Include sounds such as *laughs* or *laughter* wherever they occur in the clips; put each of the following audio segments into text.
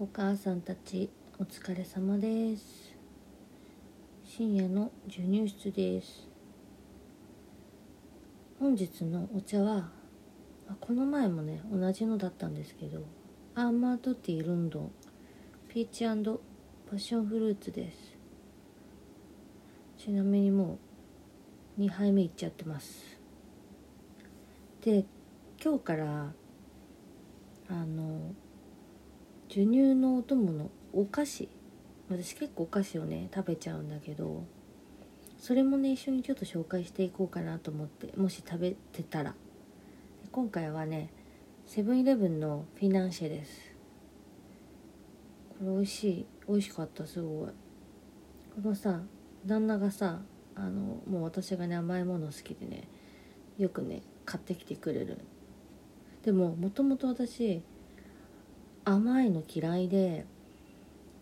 お母さんたちお疲れ様です。深夜の授乳室です。本日のお茶はこの前もね同じのだったんですけどアーマードティーロンドンピーチパッションフルーツです。ちなみにもう2杯目いっちゃってます。で今日からあの授乳のお供のお菓子。私結構お菓子をね食べちゃうんだけどそれもね一緒にちょっと紹介していこうかなと思ってもし食べてたら。今回はねセブンイレブンのフィナンシェです。これ美味しい。美味しかったすごい。このさ旦那がさあのもう私がね甘いもの好きでねよくね買ってきてくれる。でももともと私甘いの嫌いで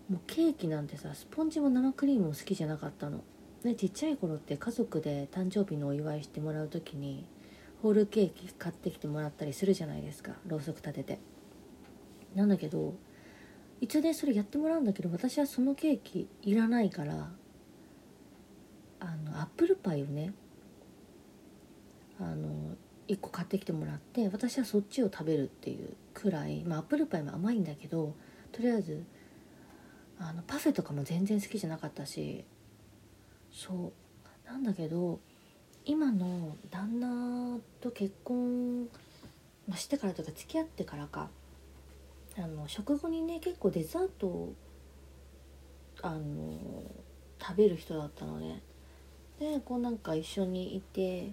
もうケーキなんてさスポンジも生クリームも好きじゃなかったの。ね、ちっちゃい頃って家族で誕生日のお祝いしてもらう時にホールケーキ買ってきてもらったりするじゃないですかろうそく立てて。なんだけど一応ねそれやってもらうんだけど私はそのケーキいらないからあのアップルパイをねあの1個買ってきてもらって私はそっちを食べるっていうくらいまあアップルパイも甘いんだけどとりあえずあのパフェとかも全然好きじゃなかったしそうなんだけど今の旦那と結婚、まあ、してからというか付き合ってからかあの食後にね結構デザートをあの食べる人だったのね。でこうなんか一緒にいて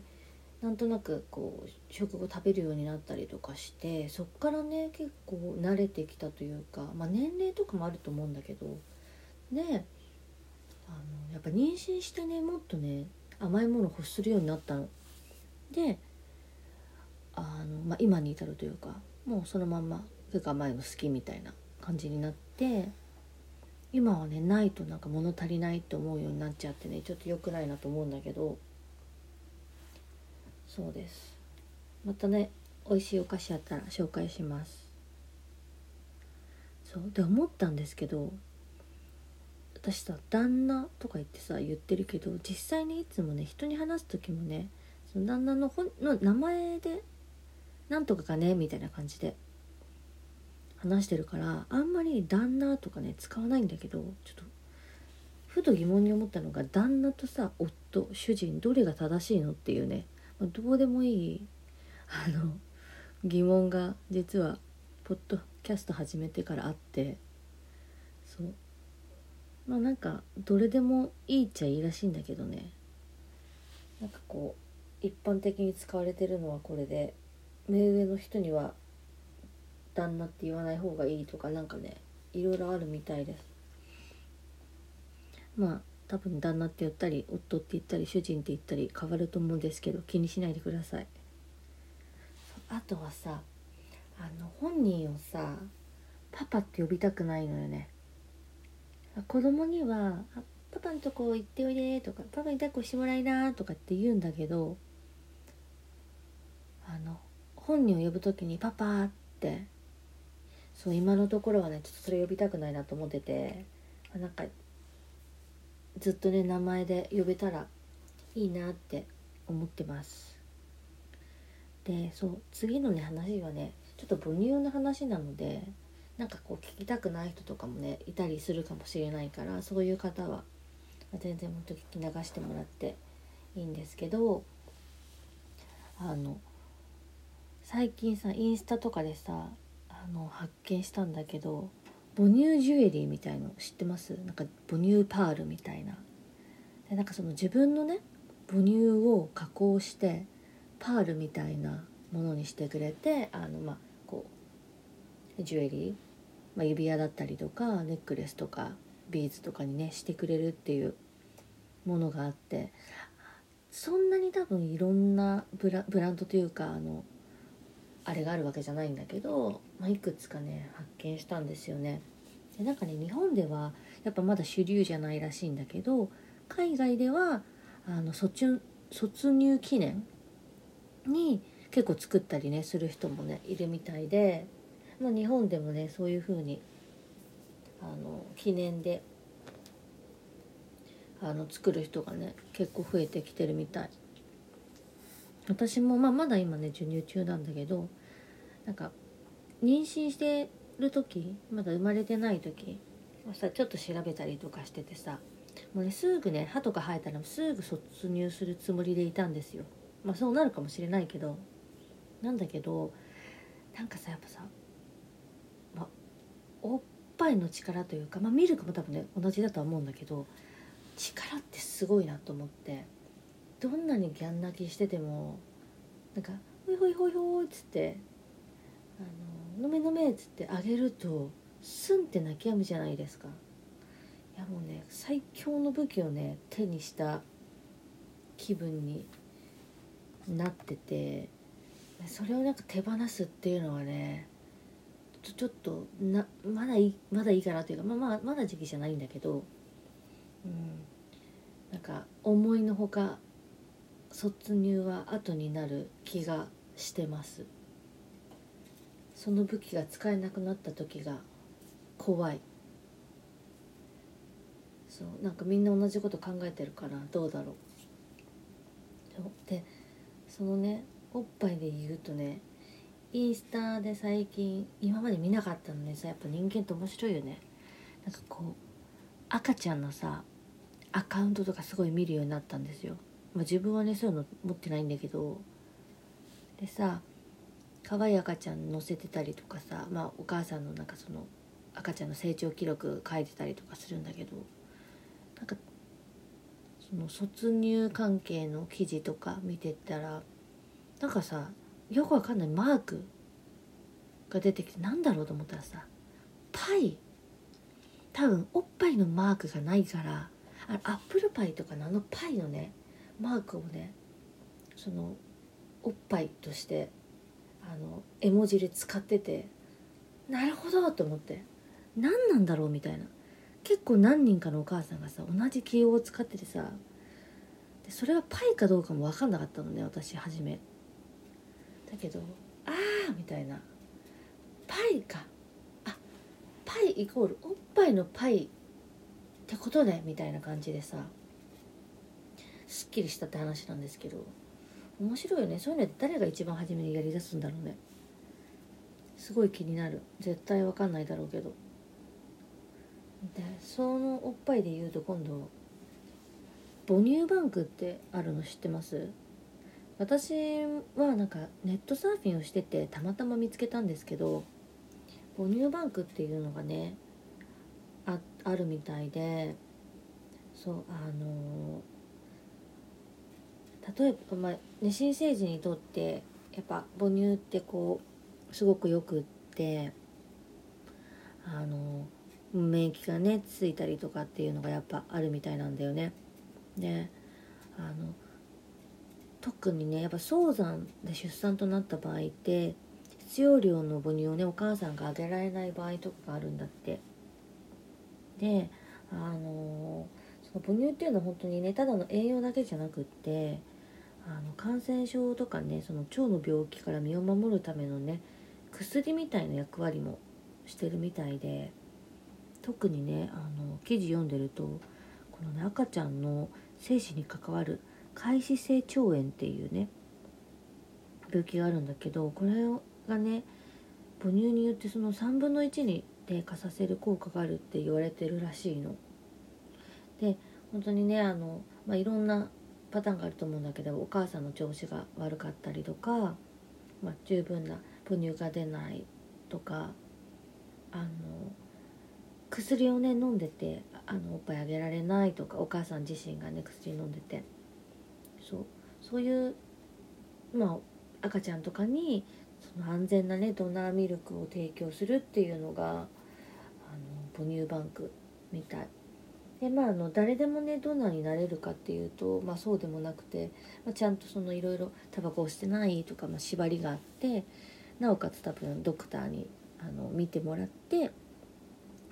なんとなくこう食後食べるようになったりとかしてそっからね結構慣れてきたというか、まあ、年齢とかもあると思うんだけどであのやっぱ妊娠してねもっとね甘いものを欲するようになったの。であの、まあ、今に至るというかもうそのまんま結構甘いの好きみたいな感じになって今はねないとなんか物足りないって思うようになっちゃってねちょっと良くないなと思うんだけど。そうです。またね美味しいお菓子あったら紹介します。そうで思ったんですけど私さ旦那とか言ってさ言ってるけど実際にいつもね人に話す時もねその旦那の本の名前で「なんとかかね」みたいな感じで話してるからあんまり旦那とかね使わないんだけどちょっとふと疑問に思ったのが旦那とさ夫主人どれが正しいのっていうねどうでもいいあの疑問が実はポッドキャスト始めてからあってそう。まあなんかどれでもいいっちゃいいらしいんだけどね。なんかこう一般的に使われてるのはこれで目上の人には旦那って言わない方がいいとかなんかねいろいろあるみたいです。まあ多分旦那って言ったり夫って言ったり主人って言ったり変わると思うんですけど気にしないでください。あとはさあの本人をさパパって呼びたくないのよね。子供には「パパのとこ行っておいで」とか「パパに抱っこしてもらいな」とかって言うんだけどあの本人を呼ぶ時に「パパ」ってそう今のところはねちょっとそれ呼びたくないなと思っててなんかずっとね名前で呼べたらいいなって思ってます。でそう次のね話はねちょっと母乳の話なのでなんかこう聞きたくない人とかもねいたりするかもしれないからそういう方は全然もっと聞き流してもらっていいんですけどあの最近さインスタとかでさあの発見したんだけど母乳ジュエリーみたいの知ってます？なんか母乳パールみたいな。でなんかその自分のね母乳を加工してパールみたいなものにしてくれてあのまあこうジュエリー、まあ、指輪だったりとかネックレスとかビーズとかにねしてくれるっていうものがあってそんなに多分いろんなブラブランドというかあのあれがあるわけじゃないんだけど、まあ、いくつかね発見したんですよね。でなんかね日本ではやっぱまだ主流じゃないらしいんだけど海外ではあの卒卒入記念に結構作ったりねする人もねいるみたいで、まあ、日本でもねそういう風にあの記念であの作る人がね結構増えてきてるみたい私も、まあ、まだ今ね授乳中なんだけどなんか妊娠してる時まだ生まれてない時さちょっと調べたりとかしててさもうねすぐね歯とか生えたらすぐ卒乳するつもりでいたんですよ。まあそうなるかもしれないけどなんだけどなんかさやっぱさ、ま、おっぱいの力というか、まあ、ミルクも多分ね同じだとは思うんだけど力ってすごいなと思って。どんなにギャン泣きしててもなんか「ほいほいほいほい」っつって「あの飲め飲め」っつってあげるとスンって泣き止むじゃないですか。いやもうね最強の武器をね手にした気分になっててそれをなんか手放すっていうのはねちょっとなまだいいまだいいかなというか、まあ、まあまだ時期じゃないんだけど、うん、なんか思いのほか卒乳は後になる気がしてますその武器が使えなくなった時が怖いそうなんかみんな同じこと考えてるからどうだろうでそのねおっぱいで言うとねインスタで最近今まで見なかったのにさやっぱ人間って面白いよねなんかこう赤ちゃんのさアカウントとかすごい見るようになったんですよまあ、自分はねそういうの持ってないんだけど。でさ可愛い赤ちゃん載せてたりとかさ、まあ、お母さんのなんかその赤ちゃんの成長記録書いてたりとかするんだけど。なんかその卒乳関係の記事とか見てたらなんかさよくわかんないマークが出てきてなんだろうと思ったらさパイ多分おっぱいのマークがないからあアップルパイとかのあのパイのねマークをねそのおっぱいとしてあの絵文字で使っててなるほどと思って何なんだろうみたいな。結構何人かのお母さんがさ同じ記号を使っててさでそれがパイかどうかも分かんなかったのね私初め。だけどああみたいな。パイか。あパイイコールおっぱいのパイってことねみたいな感じでさ。すっきりしたって話なんですけど面白いよね。そういうの誰が一番初めにやりだすんだろうね。すごい気になる。絶対わかんないだろうけど。でそのおっぱいで言うと今度母乳バンクってあるの知ってます？私はなんかネットサーフィンをしててたまたま見つけたんですけど母乳バンクっていうのがねああるみたいでそうあのー例えば、まあね、新生児にとってやっぱ母乳ってこうすごくよくってあの免疫がねついたりとかっていうのがやっぱあるみたいなんだよね。であの特にねやっぱ早産で出産となった場合って必要量の母乳をねお母さんがあげられない場合とかがあるんだって。であのその母乳っていうのは本当にねただの栄養だけじゃなくってあの感染症とかねその腸の病気から身を守るためのね薬みたいな役割もしてるみたいで特にねあの記事読んでるとこのね赤ちゃんの精子に関わる開始性腸炎っていうね病気があるんだけどこれがね母乳によってその3分の1に低下させる効果があるって言われてるらしいの。で本当にねあの、まあ、いろんなパターンがあると思うんだけどお母さんの調子が悪かったりとか、まあ、十分な母乳が出ないとかあの薬をね飲んでてあのおっぱいあげられないとかお母さん自身がね薬飲んでて。そう。そういうまあ赤ちゃんとかにその安全なねドナーミルクを提供するっていうのがあの母乳バンクみたい。でまあ、あの誰でもねドナーになれるかっていうと、まあ、そうでもなくて、まあ、ちゃんとそのいろいろタバコをしてないとか、まあ、縛りがあってなおかつ多分ドクターにあの見てもらって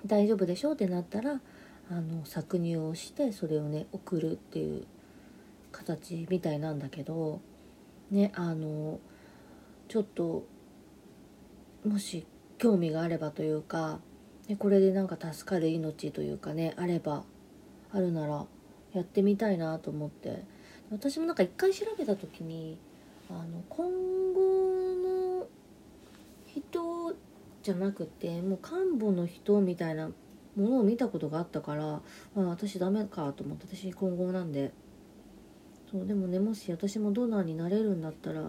大丈夫でしょうってなったらあの搾乳をしてそれをね送るっていう形みたいなんだけどねあのちょっともし興味があればというかでこれでなんか助かる命というかねあればあるならやってみたいなと思って。私もなんか一回調べた時にあの今後の人じゃなくてもう幹部の人みたいなものを見たことがあったからあ私ダメかと思って私今後なんで。そうでもねもし私もドナーになれるんだったら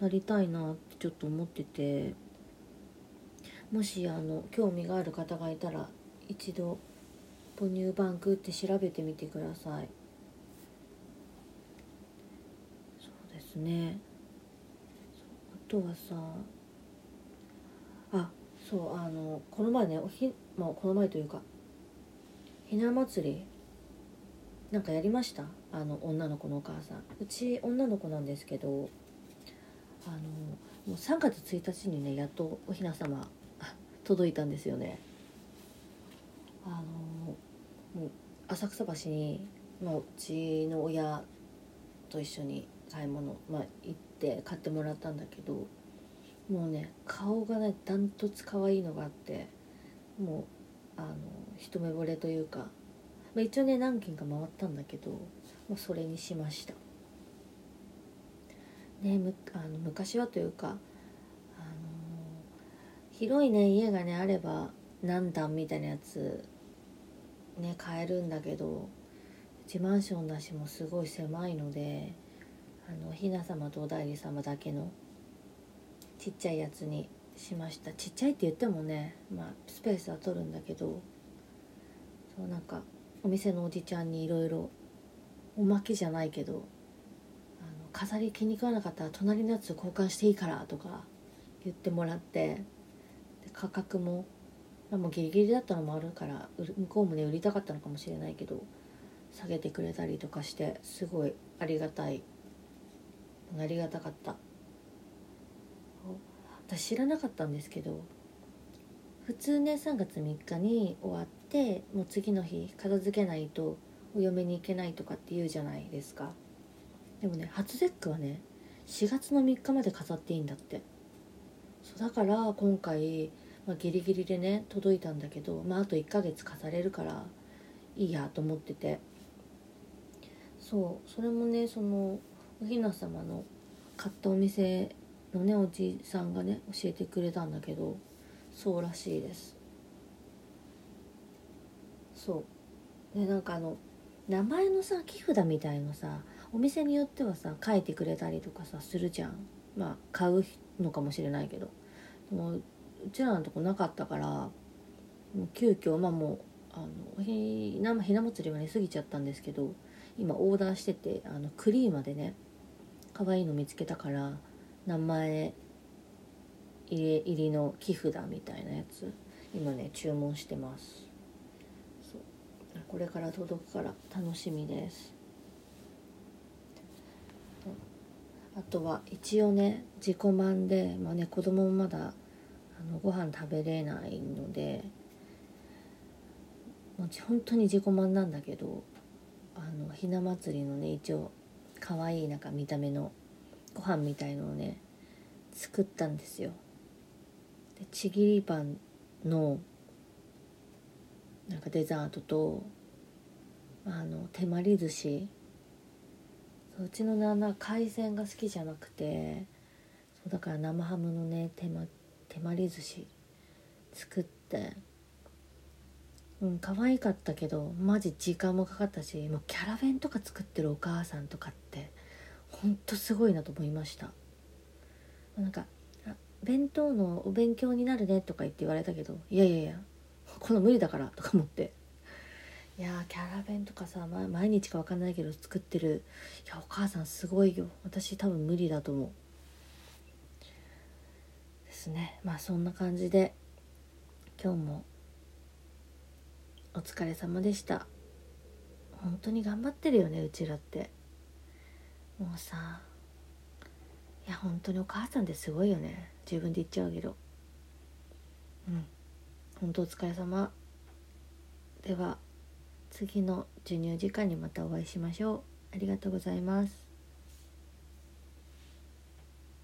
なりたいなってちょっと思ってて。もしあの興味がある方がいたら一度母乳バンクって調べてみてください。そうですね。あとはさあそうあのこの前ねおひ、まあ、この前というかひな祭りなんかやりました？あの女の子のお母さん。うち女の子なんですけどあのもう3月1日にねやっとおひな様 *laughs* 届いたんですよね。あの浅草橋に、まあ、うちの親と一緒に買い物、まあ、行って買ってもらったんだけどもうね顔がねダントツ可愛いのがあってもうあの一目惚れというか、まあ、一応ね何軒か回ったんだけどもうそれにしました。ねむあの昔はというかあの広いね家がねあれば何段みたいなやつね買えるんだけどうちマンションだしもすごい狭いのであのひな様とおだいり様だけのちっちゃいやつにしました。ちっちゃいって言ってもねまあスペースは取るんだけどそうなんかお店のおじちゃんにいろいろおまけじゃないけどあの飾り気に食わなかったら隣のやつ交換していいからとか言ってもらって価格も、まあ、もうギリギリだったのもあるから向こうもね売りたかったのかもしれないけど下げてくれたりとかしてすごいありがたい。ありがたかった。私知らなかったんですけど普通ね3月3日に終わってもう次の日片付けないとお嫁に行けないとかって言うじゃないですか。でもね初節句はね4月の3日まで飾っていいんだって。そうだから今回まあ、ギリギリでね届いたんだけど、まあ、あと1ヶ月飾れるからいいやと思ってて。そうそれもねそのおひな様の買ったお店のねおじさんがね教えてくれたんだけどそうらしいです。そう。でなんかあの名前のさ木札みたいのさお店によってはさ書いてくれたりとかさするじゃん。まあ買うのかもしれないけど。もうちらのとこなかったからもう急遽まあもうあのひなひな祭りはね過ぎちゃったんですけど今オーダーしててあのクリーマでね可愛いの見つけたから名前入れ入りの木札みたいなやつ今ね注文してます。そう。これから届くから楽しみです。あとは一応ね自己満でまあね子供もまだあのご飯食べれないのでもう本当に自己満なんだけどあのひな祭りのね一応可愛いなんか見た目のご飯みたいのをね作ったんですよ。でちぎりパンのなんかデザートとあの手まり寿司。うちの旦那海鮮が好きじゃなくてそうだから生ハムのね手ま手まり寿司作って。うん可愛かったけどマジ時間もかかったしもうキャラ弁とか作ってるお母さんとかってほんとすごいなと思いました。なんか弁当のお勉強になるねとか言って言われたけどいやいやいやこの無理だからとか思って。いやキャラ弁とかさ、ま、毎日か分かんないけど作ってる。いやお母さんすごいよ。私多分無理だと思う。ですね。まあそんな感じで今日もお疲れ様でした。本当に頑張ってるよねうちらって。もうさいや本当にお母さんってすごいよね。自分で言っちゃうけど。うん。本当お疲れ様。では次の授乳時間にまたお会いしましょう。ありがとうございます。